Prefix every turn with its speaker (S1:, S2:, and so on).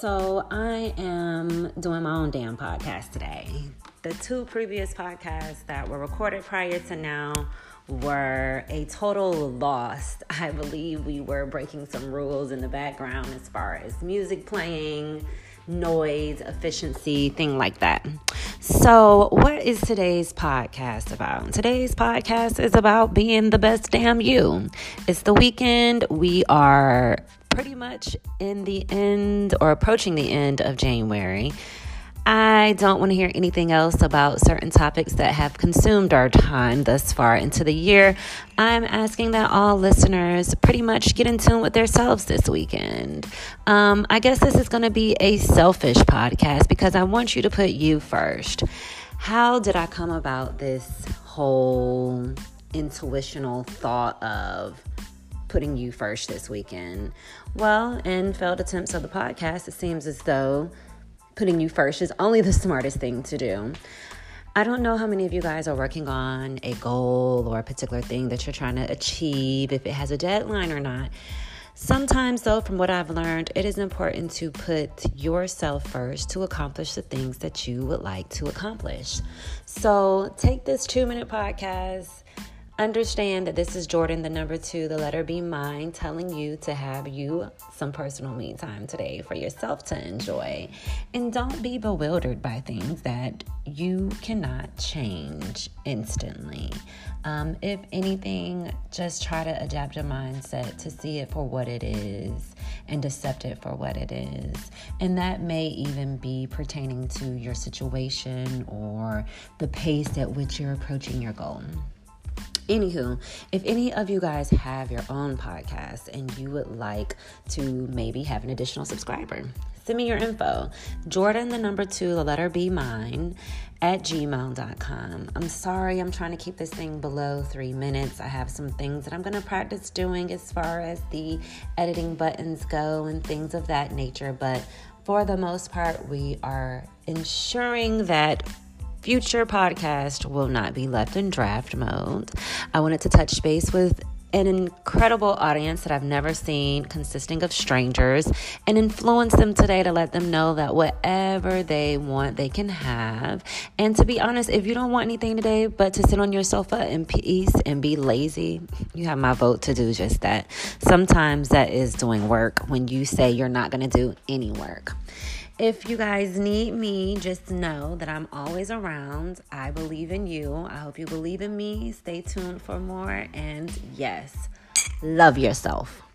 S1: So I am doing my own damn podcast today. The two previous podcasts that were recorded prior to now were a total loss. I believe we were breaking some rules in the background as far as music playing, noise, efficiency, thing like that. So, what is today's podcast about? Today's podcast is about being the best damn you. It's the weekend. We are pretty much in the end or approaching the end of January. I don't want to hear anything else about certain topics that have consumed our time thus far into the year. I'm asking that all listeners pretty much get in tune with themselves this weekend. Um, I guess this is going to be a selfish podcast because I want you to put you first. How did I come about this whole intuitional thought of putting you first this weekend? Well, in failed attempts of the podcast, it seems as though putting you first is only the smartest thing to do. I don't know how many of you guys are working on a goal or a particular thing that you're trying to achieve, if it has a deadline or not. Sometimes, though, from what I've learned, it is important to put yourself first to accomplish the things that you would like to accomplish. So, take this two minute podcast Understand that this is Jordan, the number two, the letter B mine, telling you to have you some personal me time today for yourself to enjoy. And don't be bewildered by things that you cannot change instantly. Um, if anything, just try to adapt your mindset to see it for what it is and accept it for what it is. And that may even be pertaining to your situation or the pace at which you're approaching your goal. Anywho, if any of you guys have your own podcast and you would like to maybe have an additional subscriber, send me your info. Jordan, the number two, the letter B, mine, at gmail.com. I'm sorry, I'm trying to keep this thing below three minutes. I have some things that I'm going to practice doing as far as the editing buttons go and things of that nature, but for the most part, we are ensuring that future podcast will not be left in draft mode. I wanted to touch base with an incredible audience that I've never seen, consisting of strangers, and influence them today to let them know that whatever they want, they can have. And to be honest, if you don't want anything today but to sit on your sofa in peace and be lazy, you have my vote to do just that. Sometimes that is doing work when you say you're not going to do any work. If you guys need me, just know that I'm always around. I believe in you. I hope you believe in me. Stay tuned for more. And yes, love yourself.